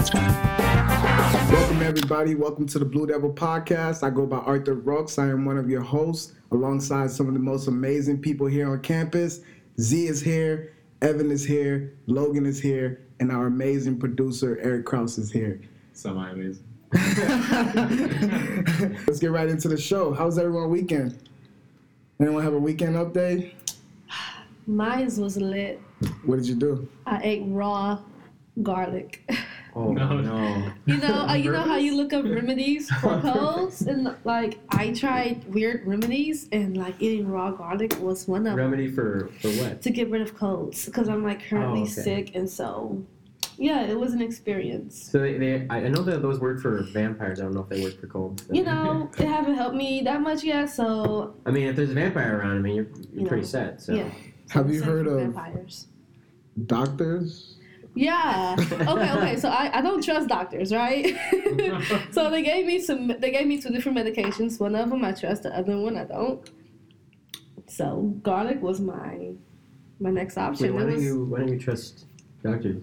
Welcome, everybody. Welcome to the Blue Devil Podcast. I go by Arthur Rooks. I am one of your hosts, alongside some of the most amazing people here on campus. Z is here, Evan is here, Logan is here, and our amazing producer, Eric Kraus, is here. Semi amazing. Let's get right into the show. How's everyone weekend? Anyone have a weekend update? Mine was lit. What did you do? I ate raw garlic. Oh No. no. You know, uh, you know how you look up remedies for colds, and like I tried weird remedies, and like eating raw garlic was one of them Remedy for for what? to get rid of colds because I'm like currently Oh, okay. sick, and so yeah, it was an experience. So they, they I I know that those work for vampires. I don't know if they work for colds. You know, they haven't helped me that much yet, so I mean, if there's a vampire around, I mean, you're, you're You pretty know, set. So. yeah. Have you heard of vampires? doctors? Yeah. Okay. Okay. So I, I don't trust doctors, right? so they gave me some. They gave me two different medications. One of them I trust. The other one I don't. So garlic was my my next option. Wait, why don't you why don't you trust doctors?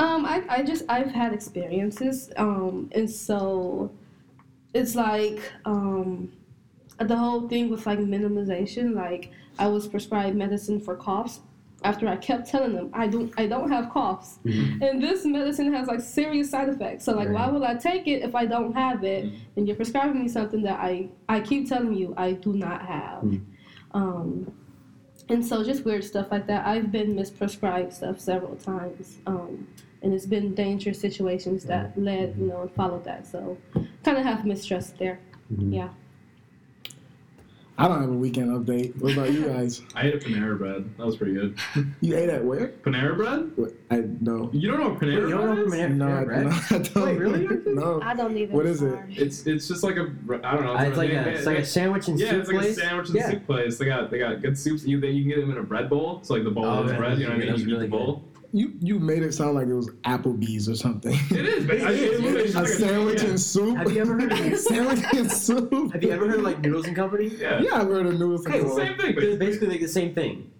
um, I, I just I've had experiences, um, and so it's like um, the whole thing with like minimization. Like I was prescribed medicine for coughs after I kept telling them I don't I don't have coughs, Mhm. and this medicine has like serious side effects. So like, why would I take it if I don't have it? And you're prescribing me something that I I keep telling you I do not have. Mm. Um, and so just weird stuff like that. I've been misprescribed stuff several times. Um, and it's been dangerous situations that led, you know, and followed that. So kind of have mistrust there. Mhm. Yeah. I don't have a weekend update. What about you guys? I ate a Panera bread. That was pretty good. You ate at where? Panera bread? What? I no. You don't know what Panera Wait, you don't bread know is? Panera- No, I, bread? no, I don't. Wait, really? no. I don't even. What is it? sorry. It's it's just like a I don't know. Uh, it's like they- a they- it's like a sandwich and soup place. yeah, soup it's like place. a sandwich and Yeah. soup place. They got they got good soups. You they, you can get them in a bread bowl. So like the bowl Oh, is that bread. You know what I mean? That was You eat really the bowl. You you made it sound like it was Applebee's or something. It is. But I, it, it's a like sandwich yeah. and soup. Have you ever heard of sandwich and soup? Have you ever heard of like Noodles and Company? Yeah. Yeah, I've heard of noodles. Okay, and It's well, the same thing, It's basically. basically like the same thing.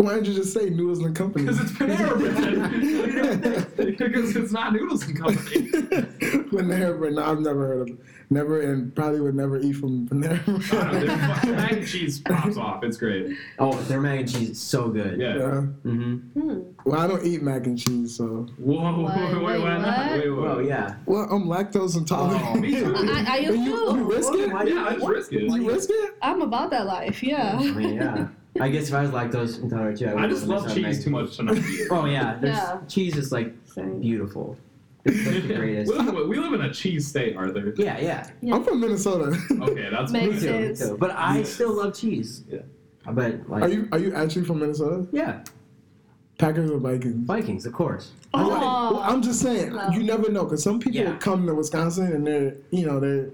Why didn't you just say noodles and company? Because it's Panera bread. because it's not noodles and company. Panera bread. No, I've never heard of. It. Never and probably would never eat from Panera. I bread. their mac and cheese pops off. It's great. Oh, their mac and cheese is so good. Yeah. Yeah. Mm-hmm. Hmm. Well, I don't eat mac and cheese, so. Whoa, What? wait, wait, Wait, why not? what? Wait, wait, Well, yeah. Well, I'm lactose intolerant. Oh, me too. I, I am you, you risk it? Yeah, I just risk it. You risk it? I'm about that life. Yeah. I mean, yeah. I guess if I was lactose intolerant too, I, I wouldn't just love cheese mac too much to not eat it. Oh yeah, there's Yeah. cheese is like Same. beautiful. It's like the greatest. we, live, we live in a cheese state, Arthur. Yeah, yeah. Yeah. I'm from Minnesota. Okay, that's Makes Me too, me sense. too. But I Yeah. still love cheese. Yeah. But like, Are you are you actually from Minnesota? yeah, Packers or Vikings? Vikings, of course. I'm, Oh. well, I'm just saying, oh. you never know, because some people Yeah. come to Wisconsin and they're, you know, they're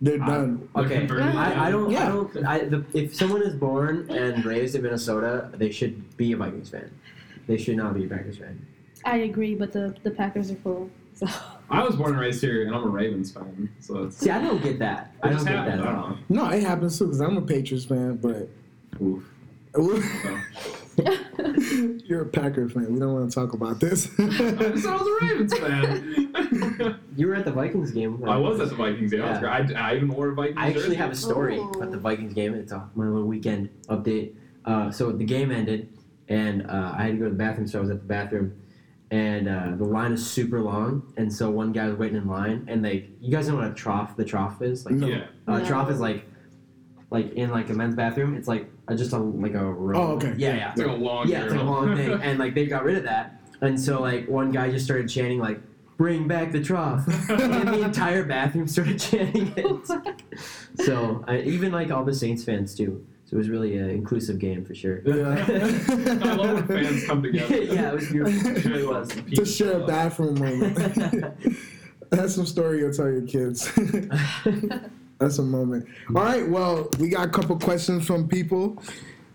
they're done. They're Okay. I, I don't, Yeah. I don't. I, the, if someone is born and raised in Minnesota, they should be a Vikings fan. They should not be a Packers fan. I agree, but the the Packers are cool. So. I was born and raised here, and I'm a Ravens fan, so it's. See, I don't get that. I don't just get that. At all. No, it happens too, because I'm a Patriots fan, but Oof. you're a Packer fan. We don't want to talk about this. I I was a Ravens fan. You were at the Vikings game. I was at the Vikings game. I, was Yeah. great. I, I even wore a Vikings I actually jersey. have a story Oh. about the Vikings game. It's a, my little weekend update. Uh, so the game ended, and uh, I had to go to the bathroom, so I was at the bathroom, and uh, the line is super long, and so one guy was waiting in line, and they, you guys know what a trough, the trough is? Like, No. Yeah. No. trough is like, like in like a men's bathroom. It's like uh, just a like a row. Oh, okay. Yeah, yeah. It's like a long Yeah, it's like a long thing, and like they got rid of that, and so like one guy just started chanting like, "Bring back the trough," and the entire bathroom started chanting it. So I, even like all the Saints fans too. So it was really an inclusive game for sure. Yeah. I love when fans come together. yeah, it was beautiful. It really was. to share a bathroom moment. That's some story you'll tell your kids. That's a moment. All right, well, we got a couple questions from people.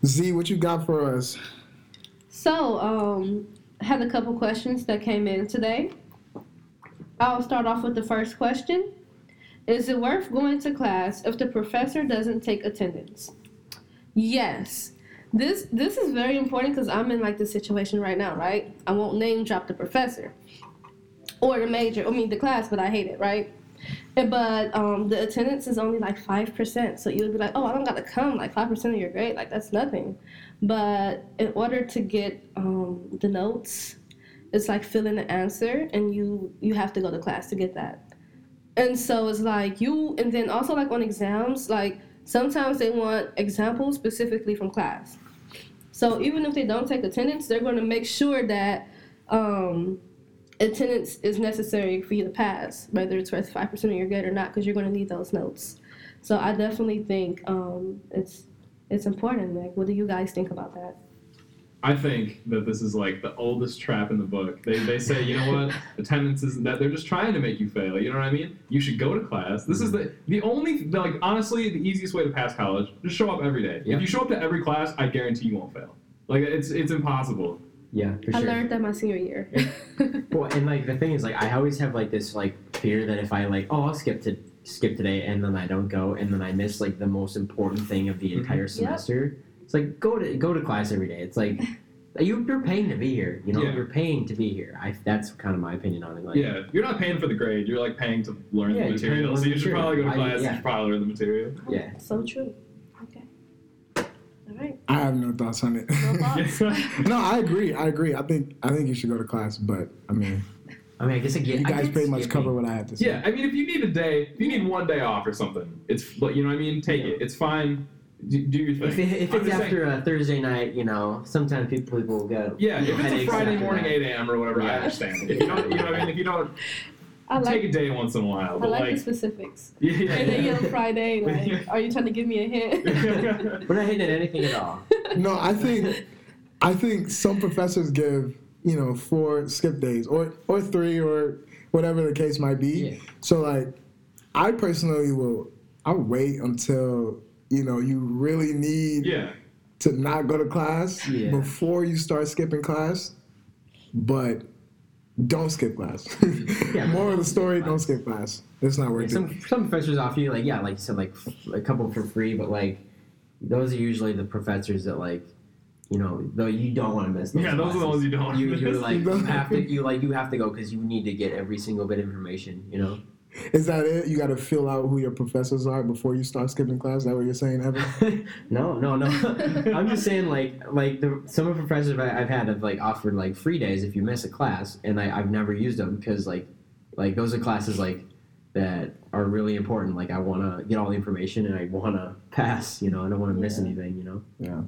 Z, what you got for us? So, um, had a couple questions that came in today. I'll start off with the first question. Is it worth going to class if the professor doesn't take attendance? Yes. This this is very important because I'm in like the situation right now, right? I won't name drop the professor. or the major. I mean the class, but I hate it, right? But um, the attendance is only like five percent, so you'd be like, "Oh, I don't gotta come." Like five percent of your grade, like that's nothing. But in order to get um, the notes, it's like fill in the answer, and you you have to go to class to get that. And so it's like you, and then also like on exams, like sometimes they want examples specifically from class. So even if they don't take attendance, they're going to make sure that um, attendance is necessary for you to pass, whether it's worth five percent of your grade or not, because you're going to need those notes. So I definitely think um, it's it's important. Like, what do you guys think about that? I think that this is like the oldest trap in the book. They, they say, you know what, attendance isn't that. They're just trying to make you fail. You know what I mean? You should go to class. This is the the only the, like honestly the easiest way to pass college. Just show up every day. Yeah. If you show up to every class, I guarantee you won't fail. Like it's it's impossible. Yeah, for I sure. learned that my senior year. Well, and like the thing is, like I always have like this like fear that if I like, oh, I'll skip to skip today, and then I don't go, and then I miss like the most important thing of the Mhm. entire semester. It's like go to go to class every day. It's like you you're paying to be here. You know, Yeah. you're paying to be here. I that's kind of my opinion on it. Like, yeah, you're not paying for the grade. You're like paying to learn Yeah, the you're paying to material. learn So you should material. probably go to I- class. yeah. You should probably learn the material. Yeah. So true. Okay. All right. I have no thoughts on it. No thoughts? no, I agree. I agree. I think I think you should go to class, but I mean, I mean, I guess I get. you guys get pretty much skipping. cover what I have to say. Yeah, I mean, if you need a day, if you need one day off or something, it's like you know what I mean. Take it. It's fine. Do, do your thing. If, it, if it's just saying- after a Thursday night, you know, sometimes people people will go. yeah, if it's a Friday morning that. 8 a.m. or whatever, I understand. If you don't, you know what I mean. If you don't I like take a day once in a while, I but like, like, the specifics. yeah, yeah, yeah. on Friday, like, are you trying to give me a hint? We're not hitting at anything at all. No, I think I think some professors give you know four skip days or or three or whatever the case might be. Yeah. So like, I personally will I'll wait until you know you really need yeah. to not go to class Yeah. before you start skipping class, but don't skip class. Yeah, More of the story: don't skip class. It's not worth it. some some professors offer you like yeah, like you said, like a couple for free, but like those are usually the professors that like you know though you don't want to miss. Those Yeah, those are the ones you don't You miss. you're like you have to you like you have to go because you need to get every single bit of information. You know. Is that it? You got to fill out who your professors are before you start skipping class. Is that what you're saying, Evan? no, no, no. I'm just saying, like, like the some of the professors I- I've had have like offered like free days if you miss a class, and I, I've never used them because like, like those are classes like that are really important. Like I want to get all the information and I want to pass. You know, I don't want to miss Yeah. anything. You know. Yeah.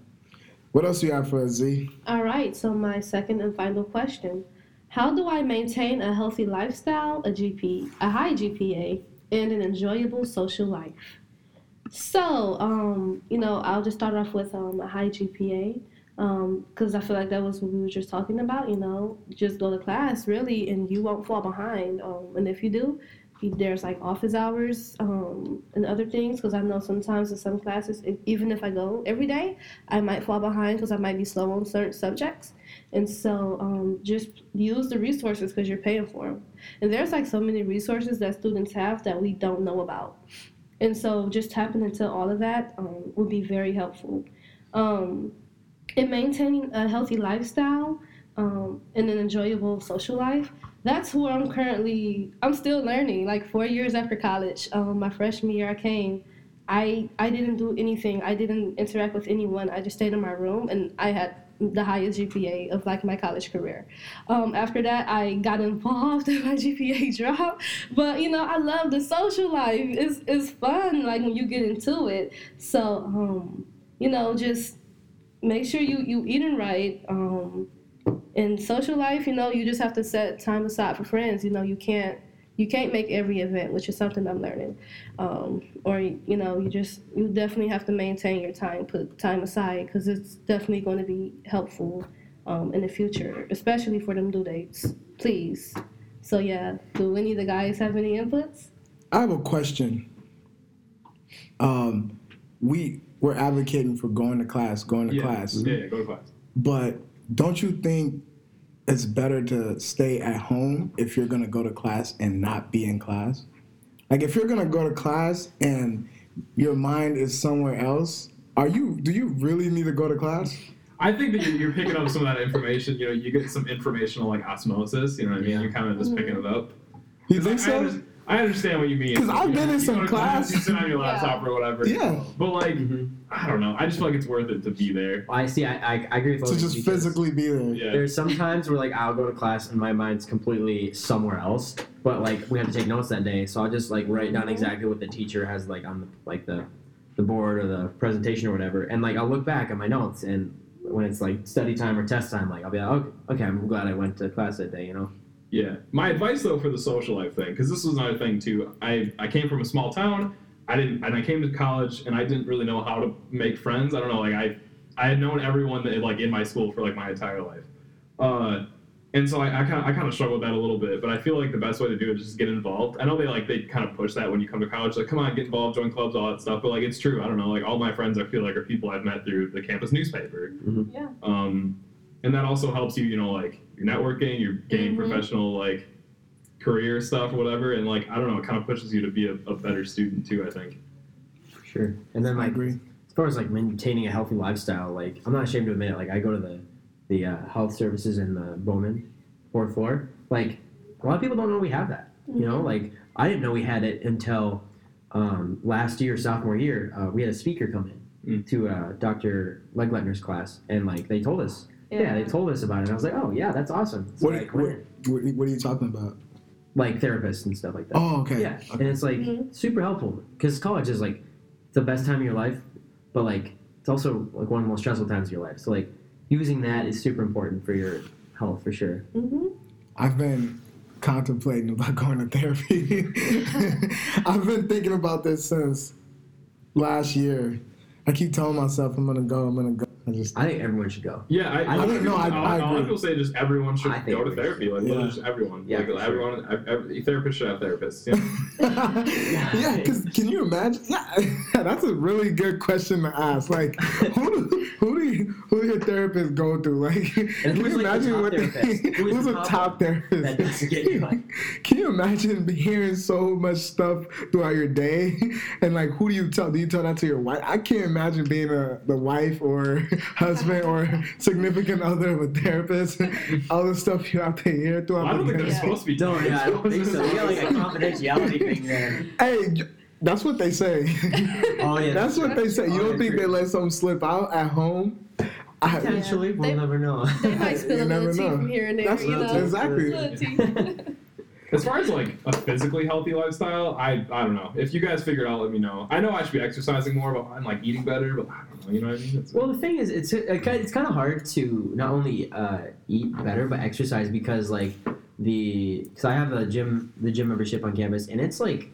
What else do you have for us, Z? All right, so my second and final question. How do I maintain a healthy lifestyle, a GP, a high GPA, and an enjoyable social life? So, um, you know, I'll just start off with um, a high GPA because I feel like that was what we were just talking about. You know, just go to class really, and you won't fall behind. Um, and if you do, there's like office hours um, and other things because I know sometimes in some classes, e- even if I go every day, I might fall behind because I might be slow on certain subjects. And so um, just use the resources because you're paying for them. And there's like so many resources that students have that we don't know about. And so just tapping into all of that um, would be very helpful. Um, in maintaining a healthy lifestyle um, and an enjoyable social life, that's where I'm currently, I'm still learning. Like four years after college, um, my freshman year I came, I, I didn't do anything. I didn't interact with anyone. I just stayed in my room and I had the highest GPA of like my college career. Um, after that, I got involved and my GPA dropped. But you know, I love the social life. It's it's fun like when you get into it. So um, you know, just make sure you you eating right. Um, in social life, you know, you just have to set time aside for friends. You know, you can't you can't make every event, which is something I'm learning. Um, or you know, you just you definitely have to maintain your time, put time aside because it's definitely going to be helpful um, in the future, especially for them due dates. Please. So yeah, do any of the guys have any inputs? I have a question. Um, we we're advocating for going to class, going to yeah. class, Yeah, yeah, go to class. but don't you think it's better to stay at home if you're gonna go to class and not be in class? Like if you're gonna go to class and your mind is somewhere else, are you? Do you really need to go to class? I think that you're, picking up some of that information. You know, you get some informational like osmosis. You know what I mean? You're kind of just picking it up. You think so? Under- I understand what you mean. 'Cause I've been in some go to class, class- You sit on your Yeah. laptop or whatever. Yeah. But like, Mhm. I don't know. I just feel like it's worth it to be there. I see. I, I, I agree with both To of just because physically be there. Yeah. There's some times where like I'll go to class and my mind's completely somewhere else, but like we have to take notes that day, so I'll just like write down exactly what the teacher has like on the like the the board or the presentation or whatever, and like I'll look back at my notes and when it's like study time or test time, like I'll be like, okay, okay, I'm glad I went to class that day, you know. Yeah. My advice though for the social life thing, because this was another thing too. I I came from a small town. I didn't, and I came to college, and I didn't really know how to make friends. I don't know, like I, I had known everyone that like in my school for like my entire life, uh, and so I, I kind of I kind of struggled with that a little bit. But I feel like the best way to do it is just get involved. I know they like they kind of push that when you come to college, like come on, get involved, join clubs, all that stuff. But like it's true. I don't know, like all my friends, I feel like are people I've met through the campus newspaper. Yeah. Um, and that also helps you, you know, like you're networking, you're gaining Mhm. professional like career stuff or whatever, and like I don't know, it kind of pushes you to be a, a better student too. I think. For sure. And then I like agree. as far as like maintaining a healthy lifestyle, like I'm not ashamed to admit it. Like I go to the the uh, health services in the Bowman fourth floor. Like a lot of people don't know we have that. You know, like I didn't know we had it until um, last year, sophomore year. Uh, we had a speaker come in Mm. to uh, Dr. Legletner's class, and like they told us. Yeah. they told us about it. And I was like, oh yeah, that's awesome. So, What, like, what, we're- what, what are you talking about? like therapists and stuff like that. Oh, okay. Yeah, and it's like Mhm. super helpful because college is like the best time of your life, but like it's also like one of the most stressful times of your life. So like using that is super important for your health for sure. Mm-hmm. I've been contemplating about going to therapy. I've been thinking about this since last year. I keep telling myself I'm gonna go. I'm gonna go. I just I think everyone should go. Yeah, I, I I, think- no, I- I a lot agree. of people say just everyone should I think go to everyone therapy. Like Yeah. just everyone. Yeah, like for sure. everyone, ev- every, therapists should have therapists. Yeah. yeah, because can you imagine? Yeah, that's a really good question to ask. Like, who do, who do you, who do your therapists go through? Like, can who's, you like, imagine top what they. Who is who's the a top top therapist? that doesn't get you, like- Can you imagine hearing so much stuff throughout your day? And like, who do you tell? Do you tell that to your wife? I can't imagine being a the wife or husband or significant other of a therapist. All the stuff you have to hear throughout Well, I don't the think day. they're Yeah. supposed to be. Don't, yeah, I don't think so. We got like a supposed to- confidentiality thing there. Hey, that's what they say. Oh yeah, That's what they say. You Oh, don't think they let something slip out at home? I, Potentially, we'll They- never know. They might spill a little tea know. from here and there, That's you know. exactly. Little tea. As far as like a physically healthy lifestyle, I I don't know. If you guys figure it out, let me know. I know I should be exercising more, but I'm like eating better, but I don't know. You know what I mean? It's, Well, the thing is, it's it's kind of hard to not only uh, eat better but exercise because like the because I have the gym the gym membership on campus and it's like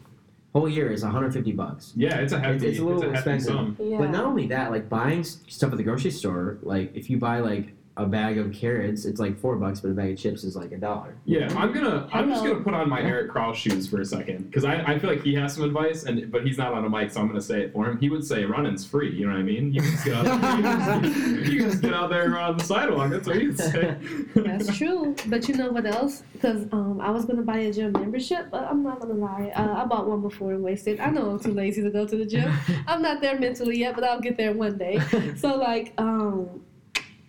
whole year is 150 bucks. yeah, it's a hefty. It's- it's a little hefty expensive. yeah. But not only that, like buying stuff at the grocery store, like if you buy like a bag of carrots, it's like four bucks, but a bag of chips is like a dollar. Yeah, I'm gonna. I'm just gonna put on my Eric Krause shoes for a second because I, I feel like he has some advice, and but he's not on a mic, so I'm gonna say it for him. He would say running's free. You know what I mean? You can just get out, you can just, you can just get out there and run on the sidewalk. That's what he'd say. That's true. But you know what else? Because um, I was going to buy a gym membership, but I'm not going to lie. Uh, I bought one before and wasted. I know I'm too lazy to go to the gym. I'm not there mentally yet, but I'll get there one day. So, like, um,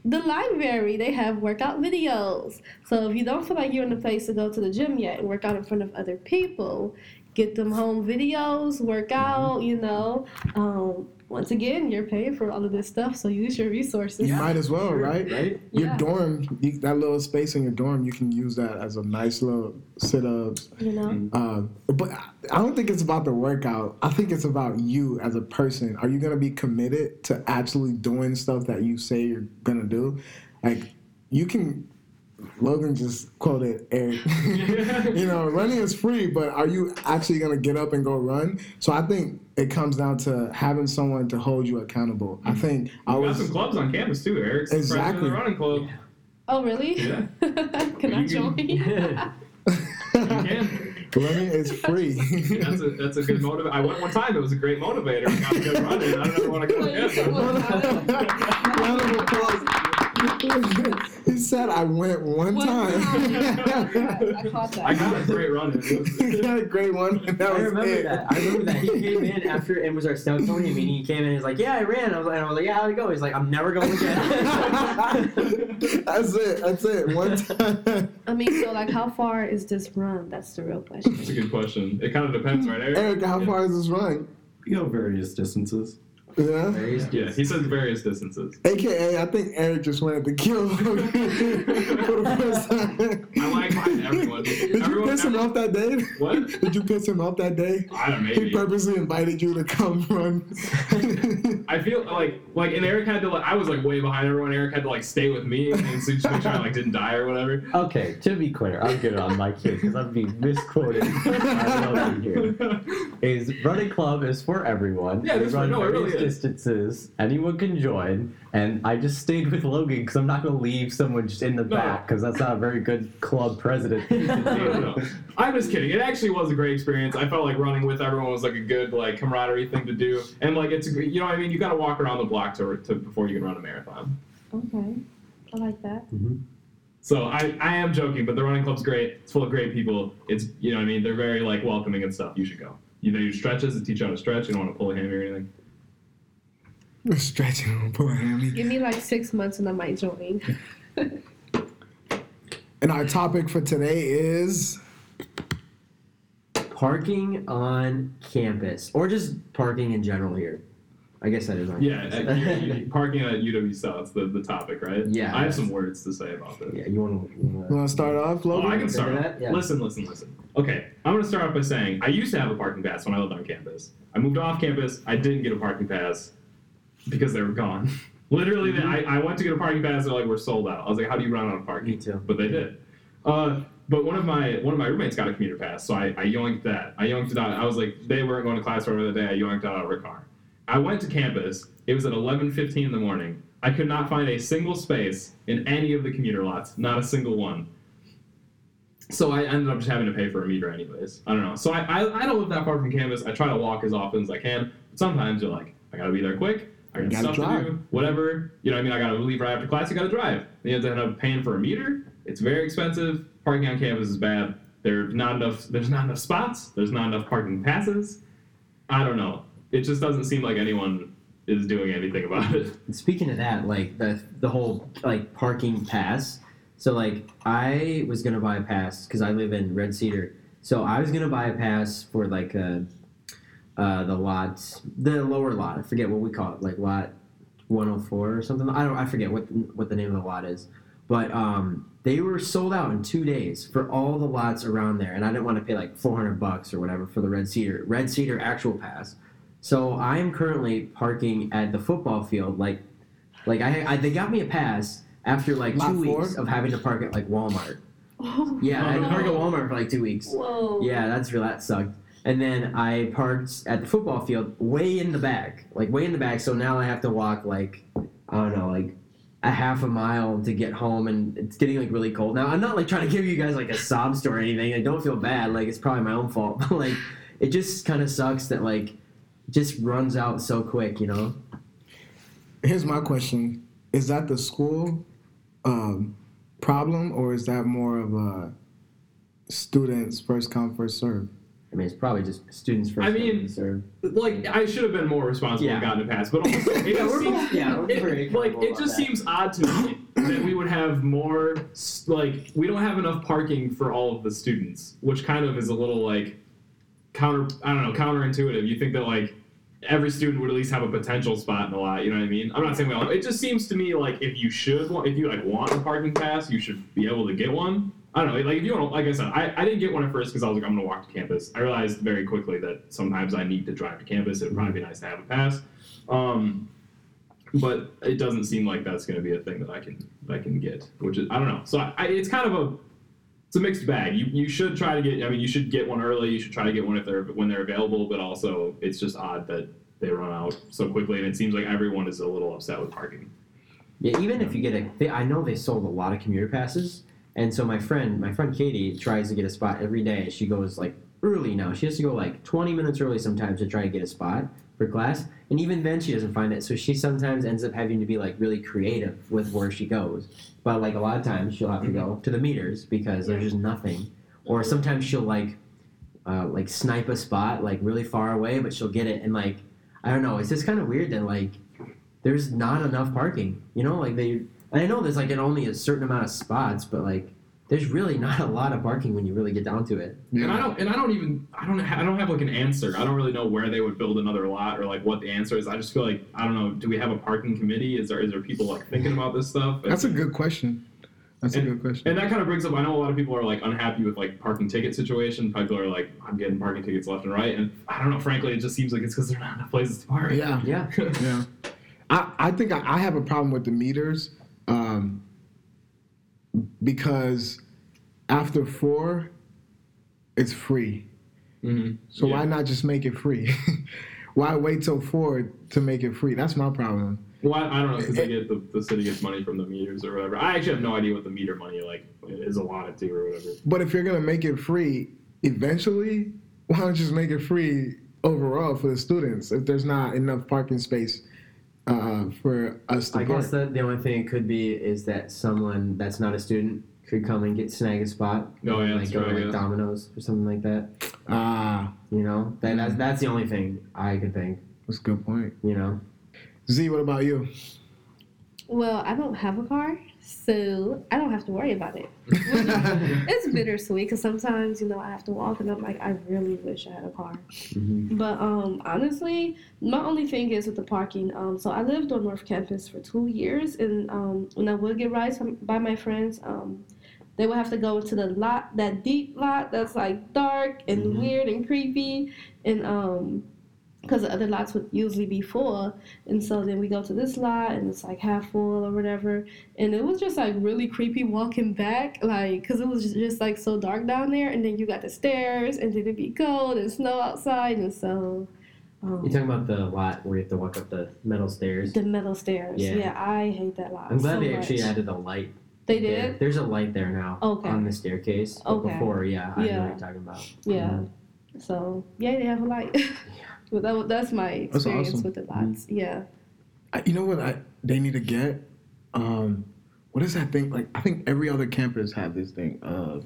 the library, they have workout videos. So, if you don't feel like you're in a place to go to the gym yet and work out in front of other people, get them home videos, work out, you know. Um, once again, you're paying for all of this stuff, so use your resources. You might as well, Sure, right? Right? Your Yeah. dorm, you, that little space in your dorm, you can use that as a nice little sit ups. You know? Um, but I- I don't think it's about the workout. I think it's about you as a person. Are you gonna be committed to actually doing stuff that you say you're gonna do? Like you can. Logan just quoted Eric. you know, running is free, but are you actually gonna get up and go run? So I think it comes down to having someone to hold you accountable. I mm-hmm. think I We got some clubs on campus too. Eric's the Exactly. the running club. Oh, really? Yeah. Can I You join? can- You can. running is free. That's a that's a good motivator. I went one time. It was a great motivator. I got good running. I don't ever want to go again. Round of applause. He said I went one, One time. time. I caught that. I got a great run in. he had a great one. And that I was remember it. that. I remember that. He came in after and was our Stoutonia meeting. He came in and he's like, Yeah, I ran. I was like, I was like, Yeah, how'd it go? He's like, I'm never going again. That's it. That's it. One time. I mean, so like, how far is this run? That's the real question. That's a good question. It kind of depends, right, Eric? Eric, how Yeah. far is this run? We go various distances. Yeah. Very Yeah, he says various distances. AKA, I think Eric just wanted to kill Logan for the first time. I like mine, everyone. Did you Everyone- piss him off that day? What? Did you piss him off that day? I don't know, He purposely invited you to come run. I feel like like and Eric had to like I was like way behind everyone. Eric had to like stay with me and so just make sure I like didn't die or whatever. Okay, to be clear, I'm good on my kid because I'm being misquoted. by Logan here. Is running club is for everyone. Yeah, we that's right. run No, it really is. Distances. Anyone can join, and I just stayed with Logan because I'm not going to leave someone just in the No. back because that's not a very good club president. No, no, no. I'm just kidding. It actually was a great experience. I felt like running with everyone was like a good like camaraderie thing to do, and like it's a, you know what I mean. You got to walk around the block to, to before you can run a marathon. Okay, I like that. Mm-hmm. So I, I am joking, but the running club's great. It's full of great people. It's you know what I mean. They're very like welcoming and stuff. You should go. You know, you stretches. They teach you how to stretch. You don't want to pull a hammy or anything. Stretching on poor hammy. Give me like six months and I might join. And our topic for today is Parking on campus. Or just parking in general here. I guess that is on Yeah, campus. at, you- you- parking at UW Stout. The the topic, right? Yeah, I have some words to say about this. yeah, you wanna, you you wanna start off, Oh, I can start. Remember off. that? Yeah. Listen, listen, listen. Okay, I'm gonna start off by saying I used to have a parking pass when I lived on campus. I moved off campus. I didn't get a parking pass because they were gone. Literally, they- I, I went to get a parking pass. They're like, we're sold out. I was like, how do you run out of parking? Me too. But they did. Uh, but one of my one of my roommates got a commuter pass, so I, I yoinked that. I yoinked it out. I was like, they weren't going to class for the other day. I yoinked it out of her car. I went to campus. It was at 11:15 in the morning. I could not find a single space in any of the commuter lots. Not a single one. So I ended up just having to pay for a meter anyways. I don't know. So I, I, I don't live that far from campus. I try to walk as often as I can. But sometimes you're like, I gotta be there quick. I got You gotta stuff to drive. do. Whatever. You know what I mean? I gotta leave right after class. You gotta drive. Then you have to end up paying for a meter. It's very expensive. Parking on campus is bad. There's not enough. There's not enough spots. There's not enough parking passes. I don't know. It just doesn't seem like anyone is doing anything about it. Speaking of that, like the the whole like parking pass. So like I was gonna buy a pass because I live in Red Cedar. So I was gonna buy a pass for like uh, uh, the lot, the lower lot. I forget what we call it, like lot 104 or something. I don't. I forget what what the name of the lot is. But um, they were sold out in two days for all the lots around there, and I didn't want to pay like 400 bucks or whatever for the Red Cedar Red Cedar actual pass. So I am currently parking at the football field. Like, like I, I they got me a pass after like Lot two four? weeks of having to park at like Walmart. Oh, Yeah, I had to park at Walmart for like two weeks. Whoa. Yeah, that's real. That sucked. And then I parked at the football field way in the back, like way in the back. So now I have to walk like I don't know, like a half a mile to get home, and it's getting like really cold. Now I'm not like trying to give you guys like a sob story or anything. I don't feel bad. Like it's probably my own fault, but like it just kind of sucks that like just runs out so quick, you know. Here's my question: Is that the school um, problem, or is that more of a students first come first serve? I mean, it's probably just students first. I mean, come, serve. Like I should have been more responsible and Yeah. gotten a pass, but also it Yeah, just seems yeah, we're it- like it just that. seems odd to me that we would have more like we don't have enough parking for all of the students, which kind of is a little like counter I don't know counterintuitive. You think that like every student would at least have a potential spot in a lot. You know what I mean? I'm not saying we all. It just seems to me like if you should want, if you like want a parking pass, you should be able to get one. I don't know. Like if you want, to, like I said, I, I didn't get one at first because I was like I'm gonna walk to campus. I realized very quickly that sometimes I need to drive to campus. It would probably be nice to have a pass. Um, but it doesn't seem like that's going to be a thing that I can that I can get, which is I don't know. So I, I, it's kind of a it's a mixed bag. You you should try to get. I mean, you should get one early. You should try to get one if they're when they're available. But also, it's just odd that they run out so quickly, and it seems like everyone is a little upset with parking. Yeah, even if you get a, they, I know they sold a lot of commuter passes, and so my friend, my friend Katie, tries to get a spot every day. She goes like early now. She has to go like 20 minutes early sometimes to try to get a spot. for class, and even then she doesn't find it. So she sometimes ends up having to be like really creative with where she goes. But like a lot of times she'll have to go to the meters because there's just nothing. Or sometimes she'll like uh, like snipe a spot like really far away, but she'll get it and like I don't know. It's just kind of weird that like there's not enough parking. You know, like they. And I know there's like an only a certain amount of spots, but like there's really not a lot of parking when you really get down to it. And I don't, and I don't even, I don't, ha- I don't have like an answer. I don't really know where they would build another lot or like what the answer is. I just feel like I don't know. Do we have a parking committee? Is there, is there people like thinking about this stuff? That's a good question. That's a good question. And that kind of brings up. I know a lot of people are like unhappy with like parking ticket situation. People are like, I'm getting parking tickets left and right, and I don't know. Frankly, it just seems like it's because there's not enough places to park. Yeah. Yeah. Yeah. I, I think I, I have a problem with the meters um, because after four, it's free. hmm So Yeah. why not just make it free? why wait till four to make it free? That's my problem. Well, I, I don't know because they get the, the city gets money from the meters or whatever. I actually have no idea what the meter money like is allotted to or whatever. But if you're gonna make it free, eventually, why don't you just make it free overall for the students if there's not enough parking space uh, for us to I park? guess that the only thing it could be is that someone that's not a student could come and get snag a spot. Oh, and, yeah, like that's go true, to I like guess. Domino's or something like that. Ah, You know, that, that's that's the only thing I could think. that's a good point. You know, Z, what about you? Well, I don't have a car, so I don't have to worry about it. it's bittersweet because sometimes you know I have to walk, and I'm like, I really wish I had a car. Mhm. But um, honestly, my only thing is with the parking. Um, so I lived on North Campus for two years, and um, when I would get rides from, by my friends, um, they would have to go into the lot, that deep lot that's like dark and Mhm. weird and creepy, and um, because the other lots would usually be full, and so then we go to this lot and it's like half full or whatever, and it was just like really creepy walking back, like because it was just, just like so dark down there, and then you got the stairs, and then it'd be cold and snow outside, and so. Um, you're talking about the lot where you have to walk up the metal stairs. the metal stairs. Yeah. Yeah. I hate that lot. I'm glad so they actually much. added a light. They there. did. There's a light there now Okay. on the staircase. But Okay. before, yeah, I know what you're talking about. Yeah. Mhm. So yeah, they have a light. but that, that's my That's experience awesome. with the lots. Yeah. I, you know what I, they need to get? Um, what is that thing? Like I think every other campus have this thing. Uh,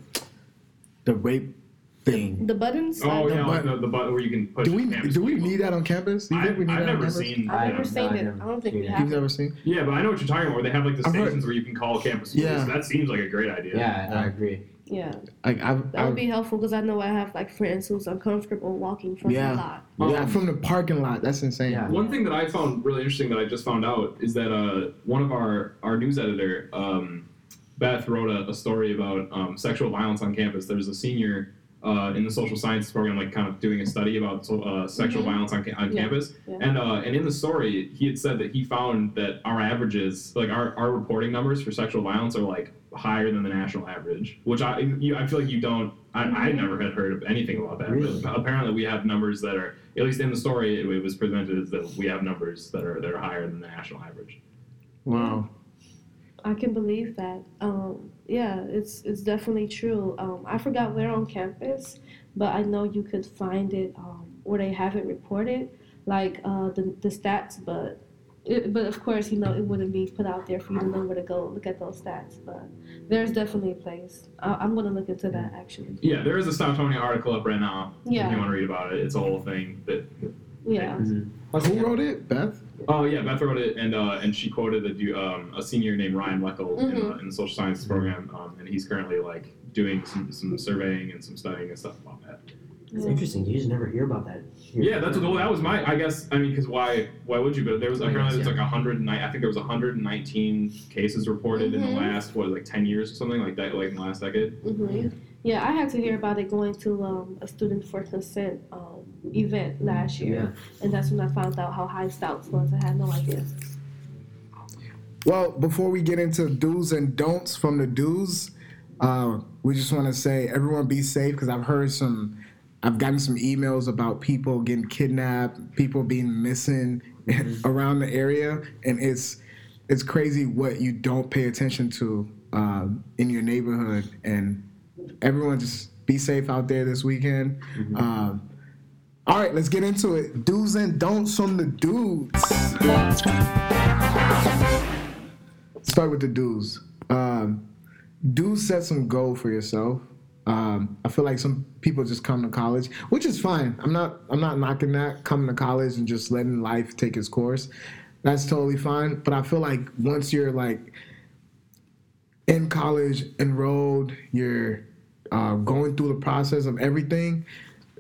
the rape thing. The buttons. Oh The yeah, button. the, the button where you can push. do we do we people. need that on campus? Do you I, think we need I've that on never campus? seen. I've never seen it. I don't think we seen it. have You've it. never seen? Yeah, but I know what you're talking about. Where they have like the I've heard- stations where you can call campus. police. Yeah. that seems like a great idea. Yeah, I agree. Yeah, Like I've, that would I've be helpful because I know I have like friends who's uncomfortable walking from Yeah. the lot. yeah Um, from the parking lot. That's insane. Yeah. One thing that I found really interesting that I just found out is that uh, one of our our news editor, um, Beth, wrote a, a story about um, sexual violence on campus. There's a senior uh, in the social sciences program, like kind of doing a study about so- uh, sexual Mhm. violence on, on Yeah. campus, Yeah. and uh, and in the story, he had said that he found that our averages, like our, our reporting numbers for sexual violence, are like higher than the national average. Which I you, I feel like you don't. I, I never had heard of anything about that. Really? But apparently, we have numbers that are at least in the story. It, it was presented as that we have numbers that are that are higher than the national average. Wow. I can believe that. Um, yeah, it's it's definitely true. Um, I forgot where on campus, but I know you could find it um, where they have it reported, like uh, the the stats. But it, but of course, you know, it wouldn't be put out there for you to know where to go look at those stats. But there's definitely a place. I, I'm gonna look into that actually. Yeah, there is a Stoutonia article up right now. Yeah. If Yeah. you want to read about it, it's a whole thing. That Yeah. Who wrote it? Beth. oh yeah, Beth wrote it, and uh, and she quoted a, du- um, a senior named Ryan Leckel in, Mhm. the, in the social sciences program, um, and he's currently like doing some, some surveying and some studying and stuff about that. It's interesting. You just never hear about that. here. Yeah, that's what well, that was my. I guess I mean because why why would you? But there was I apparently guess, there's like a hundred and I think there was 119 cases reported in Mhm. the last what like 10 years or something like that, like in the last decade. hmm Yeah, I had to hear about it going to um, a student for consent um, event last year, and that's when I found out how high Stouts was. I had no idea. Well, before we get into do's and don'ts from the do's, uh, we just want to say everyone be safe because I've heard some, I've gotten some emails about people getting kidnapped, people being missing around the area, and it's it's crazy what you don't pay attention to um, in your neighborhood. And everyone just be safe out there this weekend. Um, All right, let's get into it. Do's and don'ts from the dudes. Start with the do's. Um, do set some goal for yourself. Um, I feel like some people just come to college, which is fine. I'm not. I'm not knocking that. Coming to college and just letting life take its course. That's totally fine. But I feel like once you're like in college, enrolled, you're uh, going through the process of everything.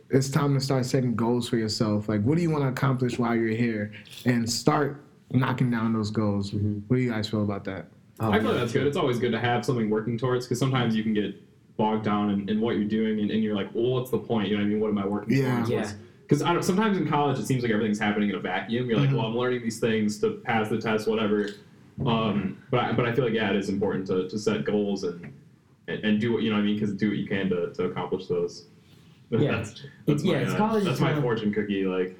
It's time to start setting goals for yourself. Like, what do you want to accomplish while you're here, and start knocking down those goals. What do you guys feel about that? Oh, I feel yeah, like that's good. It's always good to have something working towards because sometimes you can get bogged down in, in what you're doing and, and you're like, well, what's the point? You know what I mean? What am I working Yeah. towards? Yeah. Because I don't. Sometimes in college, it seems like everything's happening in a vacuum. You're like, Mhm. well, I'm learning these things to pass the test, whatever. Um, but I, but I feel like yeah, it is important to, to set goals and, and and do what you know what I mean because do what you can to, to accomplish those. Yeah. that's, that's Yeah, my it's uh, college that's is my kinda- fortune cookie like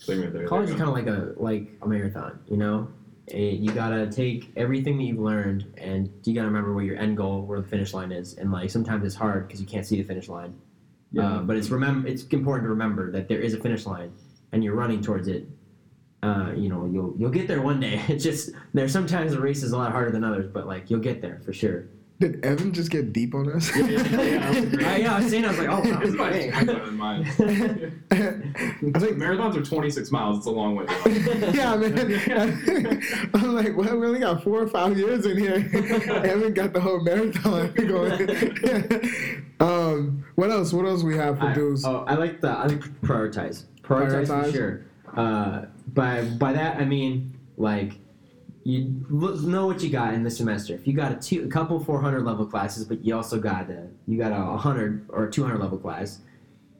thing right there. College There is kind of like a like a marathon, you know. Eh, you gotta take everything that you've learned, and you gotta remember where your end goal, where the finish line is. And like sometimes it's hard because you can't see the finish line. Yeah. Uh, but it's remember it's important to remember that there is a finish line, and you're running towards it. Uh, you know, you'll you'll get there one day. It's just there's sometimes the race is a lot harder than others, but like you'll get there for sure. Did Evan just get deep on us? Yeah, yeah, yeah, that was great. I, yeah, I was saying, I was like, oh, wow, His mine's dang. way than mine. I think Marathons are 26 miles. It's a long way. yeah, man. I'm like, well, we only got four or five years in here. Evan got the whole marathon going. um, what else? What else we have for I, dudes? oh, I like the I like prioritize. Prioritize, Prioritize? for sure. Uh, by by that I mean like you look, know what you got in the semester. If you got a two, a couple 400 level classes, but you also got a you got a 100 or 200 level class,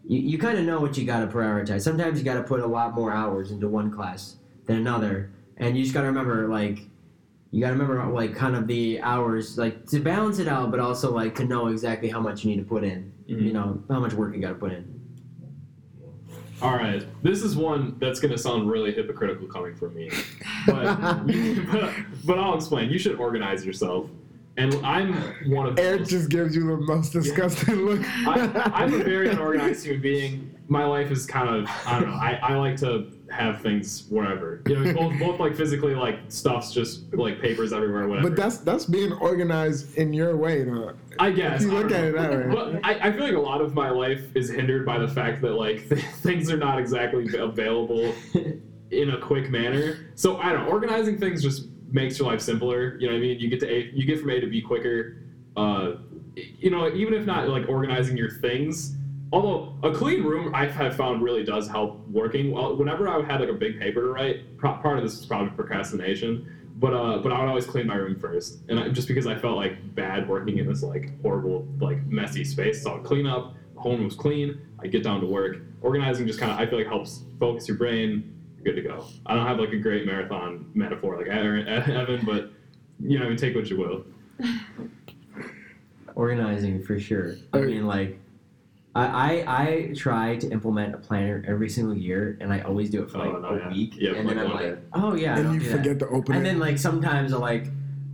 you, you kind of know what you got to prioritize. Sometimes you got to put a lot more hours into one class than another, and you just got to remember like you got to remember like kind of the hours like to balance it out, but also like to know exactly how much you need to put in. Mhm. You know how much work you got to put in. All right, this is one that's going to sound really hypocritical coming from me, but, but but I'll explain. You should organize yourself, and I'm one of Eric those. just gives you the most disgusting look. I, I'm a very unorganized human being. My life is kind of I don't know. I, I like to have things wherever. You know, both both like physically like stuff's just like papers everywhere, whatever. but that's that's being organized in your way, though. I guess. If you look at it that way. But I, I feel like a lot of my life is hindered by the fact that like things are not exactly available in a quick manner. So I don't know. Organizing things just makes your life simpler. You know what I mean? You get to A, you get from A to B quicker. Uh, you know, even if not like organizing your things. Although a clean room, I have found really does help working. Well, whenever I had like a big paper to write, part of this is probably procrastination. But uh, but I would always clean my room first, and I, just because I felt like bad working in this like horrible like messy space, so I'd clean up. Home was clean. I get down to work. Organizing just kind of I feel like helps focus your brain. You're good to go. I don't have like a great marathon metaphor like Aaron- Evan, but you know, I mean, take what you will. Organizing for sure. I mean, like, I, I I try to implement a planner every single year, and I always do it for oh, like Oh, no, a yeah. week, Yeah, and like then I'm like, day. oh yeah, I and you do that. forget to open And it. then like sometimes I like,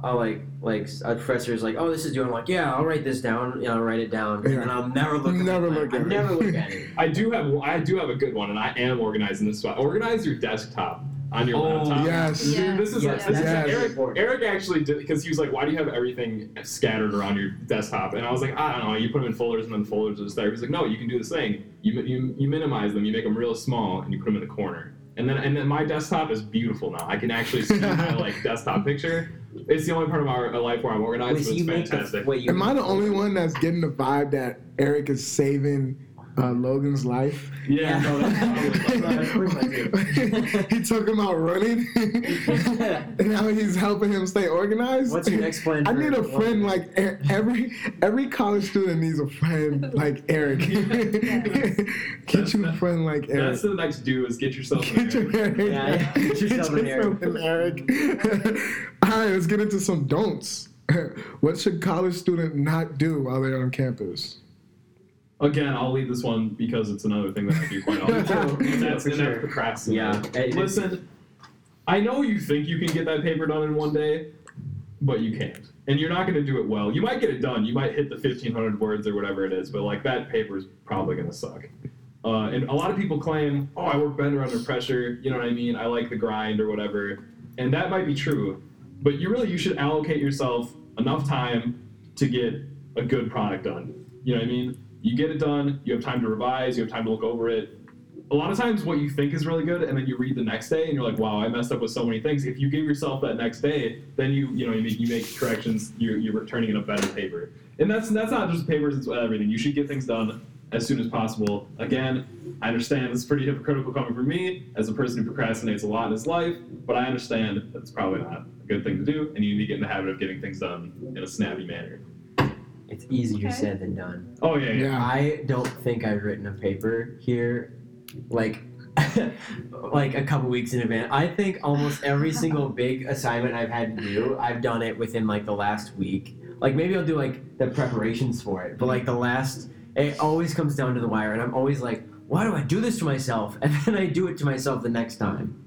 I'll like like a professor's like, oh this is due. I'm like, yeah, I'll write this down. You know, I'll write it down, and then I'll never look. At Never my look planner. at I it. never look at it. I do have I do have a good one, and I am organizing this spot. Organize your desktop on your Oh, laptop. yes. Dude, Yeah. This is, Yes, this is that's Eric. Eric actually did because he was like, "Why do you have everything scattered around your desktop?" And I was like, "I don't know. You put them in folders, and then the folders are just there." He's like, "No, you can do this thing. You you, you minimize them. You make them real small, and you put them in the corner." And then and then my desktop is beautiful now. I can actually see my like desktop picture. It's the only part of our life where I'm organized, Wait, but so it's you make the fantastic. wait, you Am I the only one that's getting the vibe that Eric is saving uh, Logan's life? yeah, no, that's probably like- he took him out running, and now he's helping him stay organized. What's your next plan? I need a friend like every every college student needs a friend like Eric. Get you a friend like Eric. That's the next do is get yourself. Get an your Eric. Eric. Yeah, yeah. Get yourself an Eric. an Eric. All right, let's get into some don'ts. What should college student not do while they're on campus? Again, I'll leave this one because it's another thing that I do quite often. and that's, For and sure. that's procrastinating. Yeah. It- Listen, I know you think you can get that paper done in one day, but you can't. And you're not going to do it well. You might get it done. You might hit the 1,500 words or whatever it is, but like that paper is probably going to suck. Uh, and a lot of people claim, oh, I work better under pressure. You know what I mean? I like the grind or whatever. And that might be true. But you really you should allocate yourself enough time to get a good product done. You know what I mean? You get it done, you have time to revise, you have time to look over it. A lot of times what you think is really good and then you read the next day and you're like, wow, I messed up with so many things. If you give yourself that next day, then you you know you make, you make corrections, you're, you're turning in a better paper. And that's that's not just papers, it's everything. You should get things done as soon as possible. Again, I understand this is pretty hypocritical coming from me as a person who procrastinates a lot in his life, but I understand that's probably not a good thing to do, and you need to get in the habit of getting things done in a snappy manner. It's easier Okay. said than done. Oh yeah, yeah. Yeah. I don't think I've written a paper here, like, like a couple weeks in advance. I think almost every single big assignment I've had to do, I've done it within like the last week. Like maybe I'll do like the preparations for it, but like the last, it always comes down to the wire, and I'm always like, why do I do this to myself? And then I do it to myself the next time.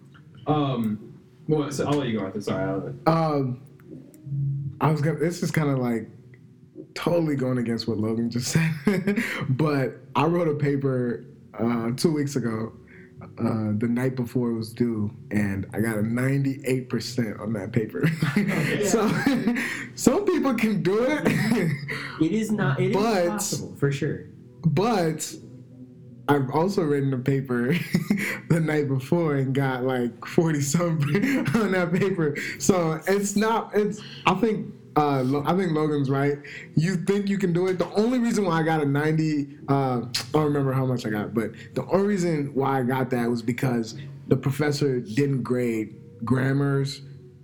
Um, well, so I'll let you go, Arthur. Sorry. I'll, Um, I was gonna. This is kind of like totally going against what Logan just said, but I wrote a paper uh, two weeks ago, uh, the night before it was due, and I got a ninety-eight percent on that paper. so some people can do it, It is not. It is But- possible for sure. but. I've also written a paper the night before and got like 40 something on that paper. So it's not, it's, I think, uh, I think Logan's right. You think you can do it. The only reason why I got a 90, uh, I don't remember how much I got, but the only reason why I got that was because the professor didn't grade grammars,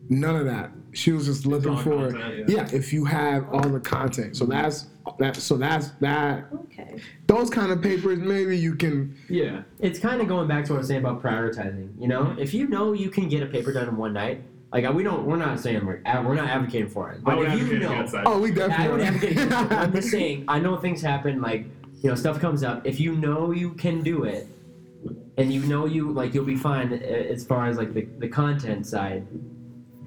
none of that. She was just looking for, content, yeah. yeah, if you have all the content. So that's, that, so that's that Okay. those kind of papers, maybe you can. yeah. It's kind of going back to what I was saying about prioritizing. You know, if you know you can get a paper done in one night, like we don't, we're not saying we're we're not advocating for it. But would if you advocate know, against that. Oh, we I would definitely. advocate. I'm just saying. I know things happen. Like you know, stuff comes up. If you know you can do it, and you know you like you'll be fine as far as like the, the content side.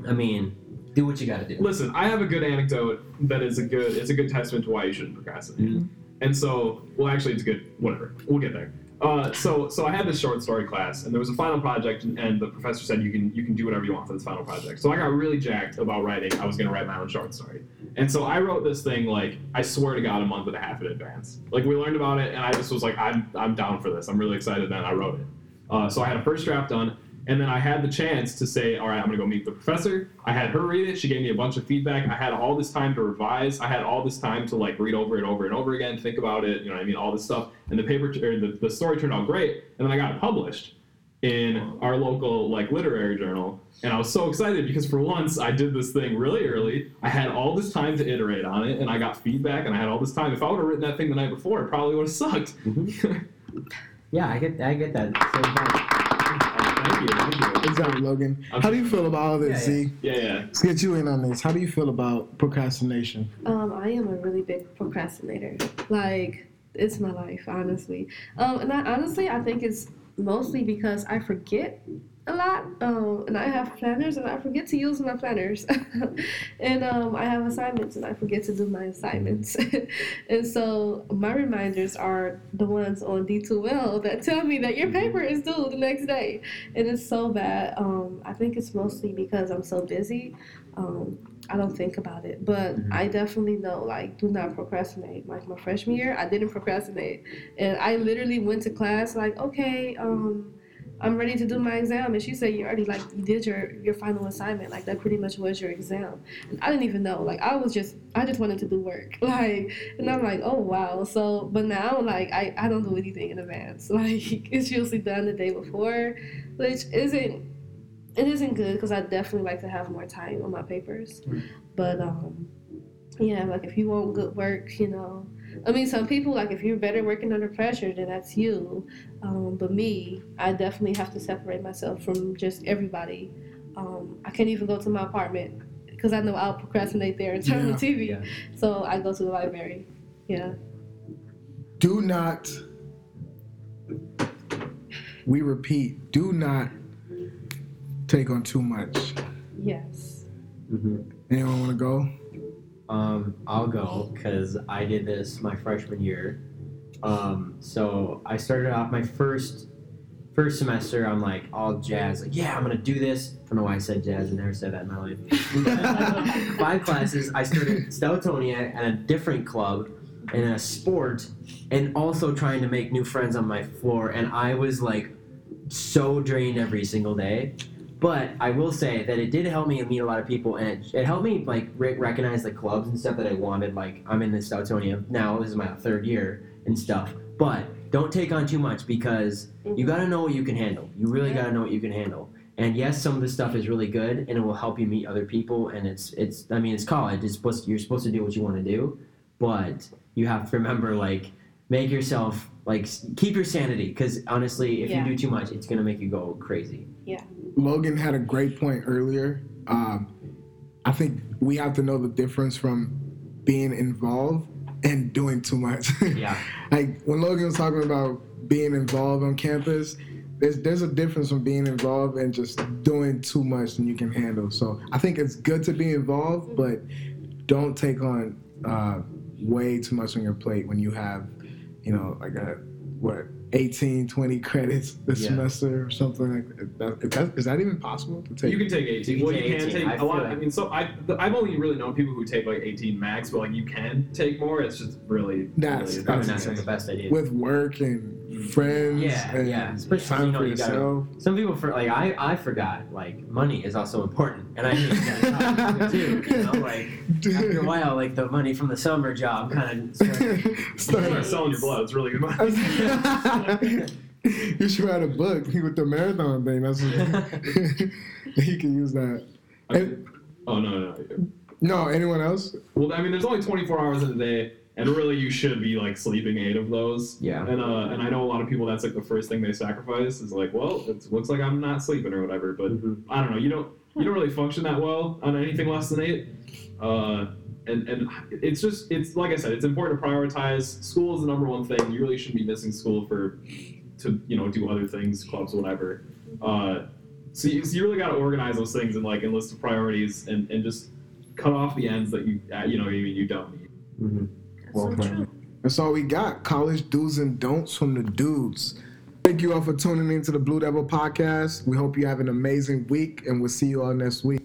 I mean, do what you got to do. Listen, I have a good anecdote that is a good. It's a good testament to why you shouldn't procrastinate. Mhm. And so, well, actually, it's good. Whatever. We'll get there. Uh, so, so I had this short story class, and there was a final project, and, and the professor said you can you can do whatever you want for this final project. So I got really jacked about writing. I was going to write my own short story, and so I wrote this thing like I swear to God, a month and a half in advance. Like we learned about it, and I just was like, I'm I'm down for this. I'm really excited, and I wrote it. Uh, so I had a first draft done, and then I had the chance to say, all right, I'm gonna go meet the professor. I had her read it. She gave me a bunch of feedback. I had all this time to revise. I had all this time to like read over it over and over again, think about it. You know, what I mean, all this stuff. And the paper or the, the story turned out great. And then I got it published in our local like literary journal. And I was so excited because for once I did this thing really early. I had all this time to iterate on it, and I got feedback, and I had all this time. If I would have written that thing the night before, it probably would have sucked. Mm-hmm. Yeah, I get I get that. Same time. thank you, thank you. Good job, Logan. How do you feel about all this, Yeah, yeah. Z? Yeah, yeah. Let's get you in on this. How do you feel about procrastination? Um, I am a really big procrastinator. Like, it's my life, honestly. Um, and I honestly, I think it's mostly because I forget a lot. Um, and I have planners, and I forget to use my planners. and um, I have assignments, and I forget to do my assignments. and so my reminders are the ones on D2L that tell me that your paper is due the next day. And it's so bad. Um, I think it's mostly because I'm so busy. Um, I don't think about it, but Mhm. I definitely know like do not procrastinate. Like my freshman year, I didn't procrastinate, and I literally went to class like, okay, um, I'm ready to do my exam, and she said you already like you did your your final assignment, like that pretty much was your exam. And I didn't even know, like I was just I just wanted to do work, like, and I'm like, oh wow. So, but now like I I don't do anything in advance. Like it's usually done the day before, which isn't it isn't good because I definitely like to have more time on my papers. But um, yeah, like if you want good work, you know, I mean, some people like if you're better working under pressure, then that's you. Um, but me, I definitely have to separate myself from just everybody. Um, I can't even go to my apartment because I know I'll procrastinate there and turn on the TV. Yeah. So I go to the library. Yeah. Do not. We repeat. Do not take on too much. Yes. hmm Anyone want to go? Um, I'll go because I did this my freshman year, Um, so I started off my first first semester. I'm like all jazz, like yeah, I'm gonna do this. I don't know why I said jazz. I never said that in my life. Five classes. I started Stoutonia at a different club and a sport, and also trying to make new friends on my floor. And I was like so drained every single day. But I will say that it did help me meet a lot of people, and it, it helped me like re- recognize the clubs and stuff that I wanted. Like I'm in the Stoutonia now. This is my third year and stuff. But don't take on too much because you got to know what you can handle. You really got to know what you can handle. And yes, some of the stuff is really good, and it will help you meet other people. And it's it's I mean it's college. It's supposed you're supposed to do what you want to do, but you have to remember like make yourself like keep your sanity because honestly, if Yeah. you do too much, it's gonna make you go crazy. Logan had a great point earlier. Um, I think we have to know the difference from being involved and doing too much. Yeah. like when Logan was talking about being involved on campus, there's there's a difference from being involved and just doing too much than you can handle. So I think it's good to be involved, but don't take on uh, way too much on your plate when you have, you know, like a what 18, 20 credits this Yeah. semester or something like that. Is that, is that even possible to take? You can take 18. You well, you can 18. take I a feel lot. like- I mean, so I, I've only really known people who take like 18 max, but like you can take more. It's just really. That's- really Probably that's not insane. the best idea. with work and friends Yeah, and yeah. Especially, time you know, for you gotta- Some people for like I I forgot like money is also important, and I think that's too. You know, like after a while, like the money from the summer job kind of. Start Start- selling your blood. It's really good money. you should write a book with the marathon thing. That's what, you can use that. And- oh no, no, no. no, anyone else? Well, I mean, there's only 24 hours in a day, and really, you should be like sleeping eight of those. Yeah. And uh, and I know a lot of people. That's like the first thing they sacrifice is like, well, it looks like I'm not sleeping or whatever. But Mhm. I don't know. You don't you don't really function that well on anything less than eight. Uh, and and it's just it's like I said, it's important to prioritize. School is the number one thing. You really shouldn't be missing school for to you know do other things, clubs, whatever. Uh, so you, so you really got to organize those things and like enlist the priorities and, and just cut off the ends that you you know you you don't need. hmm Well so That's all we got. College do's and don'ts from the dudes. Thank you all for tuning in to the Blue Devil podcast. We hope you have an amazing week, and we'll see you all next week.